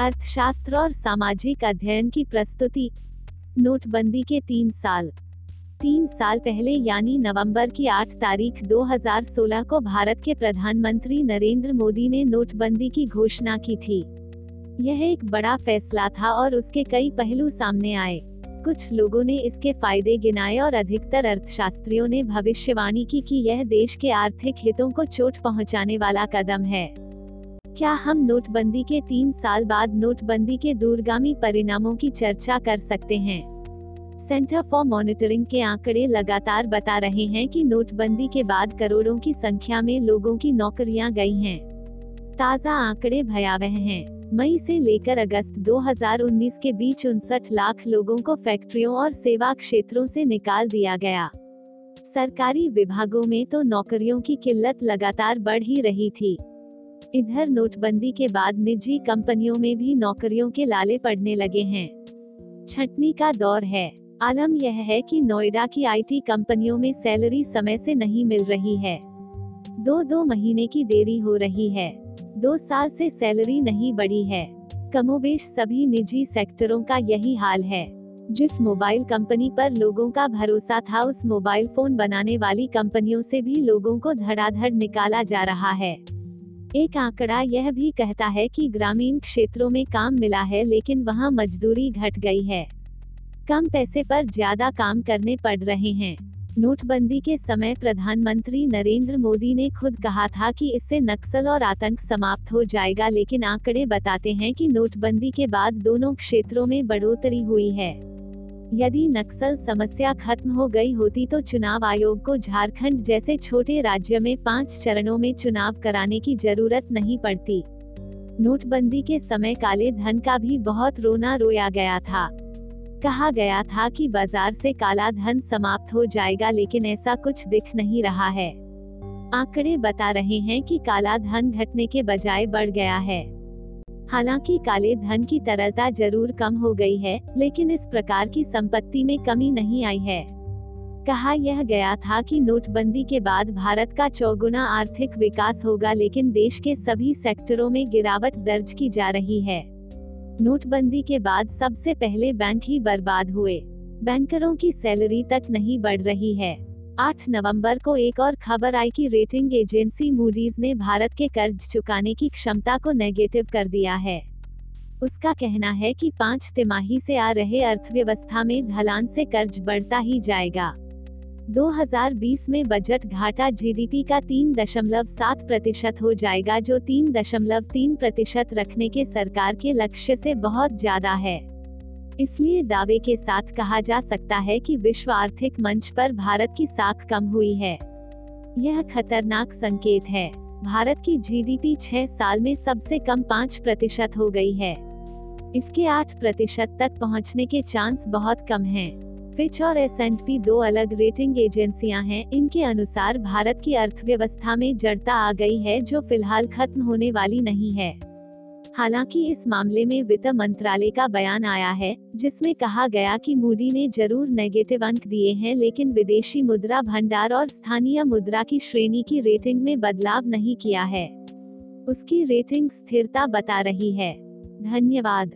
अर्थशास्त्र और सामाजिक अध्ययन की प्रस्तुति। नोटबंदी के तीन साल। तीन साल पहले यानी नवंबर की 8 तारीख 2016 को भारत के प्रधानमंत्री नरेंद्र मोदी ने नोटबंदी की घोषणा की थी। यह एक बड़ा फैसला था और उसके कई पहलू सामने आए। कुछ लोगों ने इसके फ़ायदे गिनाए और अधिकतर अर्थशास्त्रियों ने भविष्यवाणी की कि यह देश के आर्थिक हितों को चोट पहुँचाने वाला कदम है। क्या हम नोटबंदी के तीन साल बाद नोटबंदी के दूरगामी परिणामों की चर्चा कर सकते हैं? सेंटर फॉर मॉनिटरिंग के आंकड़े लगातार बता रहे हैं कि नोटबंदी के बाद करोड़ों की संख्या में लोगों की नौकरियाँ गई हैं। ताज़ा आंकड़े भयावह हैं। मई से लेकर अगस्त 2019 के बीच उनसठ लाख लोगों को फैक्ट्रियों और सेवा क्षेत्रों से निकाल दिया गया। सरकारी विभागों में तो नौकरियों की किल्लत लगातार बढ़ ही रही थी। इधर नोटबंदी के बाद निजी कंपनियों में भी नौकरियों के लाले पड़ने लगे हैं। छटनी का दौर है। आलम यह है कि नोएडा की आईटी कंपनियों में सैलरी समय से नहीं मिल रही है। दो दो महीने की देरी हो रही है। दो साल से सैलरी नहीं बढ़ी है। कमोबेश सभी निजी सेक्टरों का यही हाल है। जिस मोबाइल कंपनी पर लोगों का भरोसा था, उस मोबाइल फ़ोन बनाने वाली कंपनियों से भी लोगों को धड़ाधड़ निकाला जा रहा है। एक आंकड़ा यह भी कहता है कि ग्रामीण क्षेत्रों में काम मिला है, लेकिन वहाँ मजदूरी घट गई है। कम पैसे पर ज़्यादा काम करने पड़ रहे हैं। नोटबंदी के समय प्रधानमंत्री नरेंद्र मोदी ने खुद कहा था कि इससे नक्सल और आतंक समाप्त हो जाएगा, लेकिन आंकड़े बताते हैं कि नोटबंदी के बाद दोनों क्षेत्रों में बढ़ोतरी हुई है। यदि नक्सल समस्या खत्म हो गई होती तो चुनाव आयोग को झारखंड जैसे छोटे राज्य में पाँच चरणों में चुनाव कराने की ज़रूरत नहीं पड़ती। नोटबंदी के समय काले धन का भी बहुत रोना रोया गया था। कहा गया था कि बाज़ार से काला धन समाप्त हो जाएगा लेकिन ऐसा कुछ दिख नहीं रहा है। आंकड़े बता रहे हैं कि काला धन घटने के बजाय बढ़ गया है। हालाँकि काले धन की तरलता ज़रूर कम हो गई है, लेकिन इस प्रकार की संपत्ति में कमी नहीं आई है। कहा यह गया था कि नोटबंदी के बाद भारत का चौगुना आर्थिक विकास होगा, लेकिन देश के सभी सेक्टरों में गिरावट दर्ज की जा रही है। नोटबंदी के बाद सबसे पहले बैंक ही बर्बाद हुए। बैंकरों की सैलरी तक नहीं बढ़ रही है। 8 नवंबर को एक और खबर आई कि रेटिंग एजेंसी मूडीज ने भारत के कर्ज चुकाने की क्षमता को नेगेटिव कर दिया है। उसका कहना है कि पाँच तिमाही से आ रहे अर्थव्यवस्था में ढलान से कर्ज बढ़ता ही जाएगा। 2020 में बजट घाटा जीडीपी का तीन दशमलव सात प्रतिशत हो जाएगा, जो तीन दशमलव तीन प्रतिशत रखने के सरकार के लक्ष्य से बहुत ज़्यादा है। इसलिए दावे के साथ कहा जा सकता है कि विश्व आर्थिक मंच पर भारत की साख कम हुई है। यह खतरनाक संकेत है। भारत की जीडीपी छह साल में सबसे कम पाँच प्रतिशत हो गई है। इसके आठ प्रतिशत तक पहुँचने के चांस बहुत कम हैं। फिच और एस एंड पी दो अलग रेटिंग एजेंसियाँ हैं। इनके अनुसार भारत की अर्थव्यवस्था में जड़ता आ गई है जो फ़िलहाल खत्म होने वाली नहीं है। हालाँकि इस मामले में वित्त मंत्रालय का बयान आया है, जिसमें कहा गया कि मूडी ने ज़रूर नेगेटिव अंक दिए हैं लेकिन विदेशी मुद्रा भंडार और स्थानीय मुद्रा की श्रेणी की रेटिंग में बदलाव नहीं किया है। उसकी रेटिंग स्थिरता बता रही है। धन्यवाद।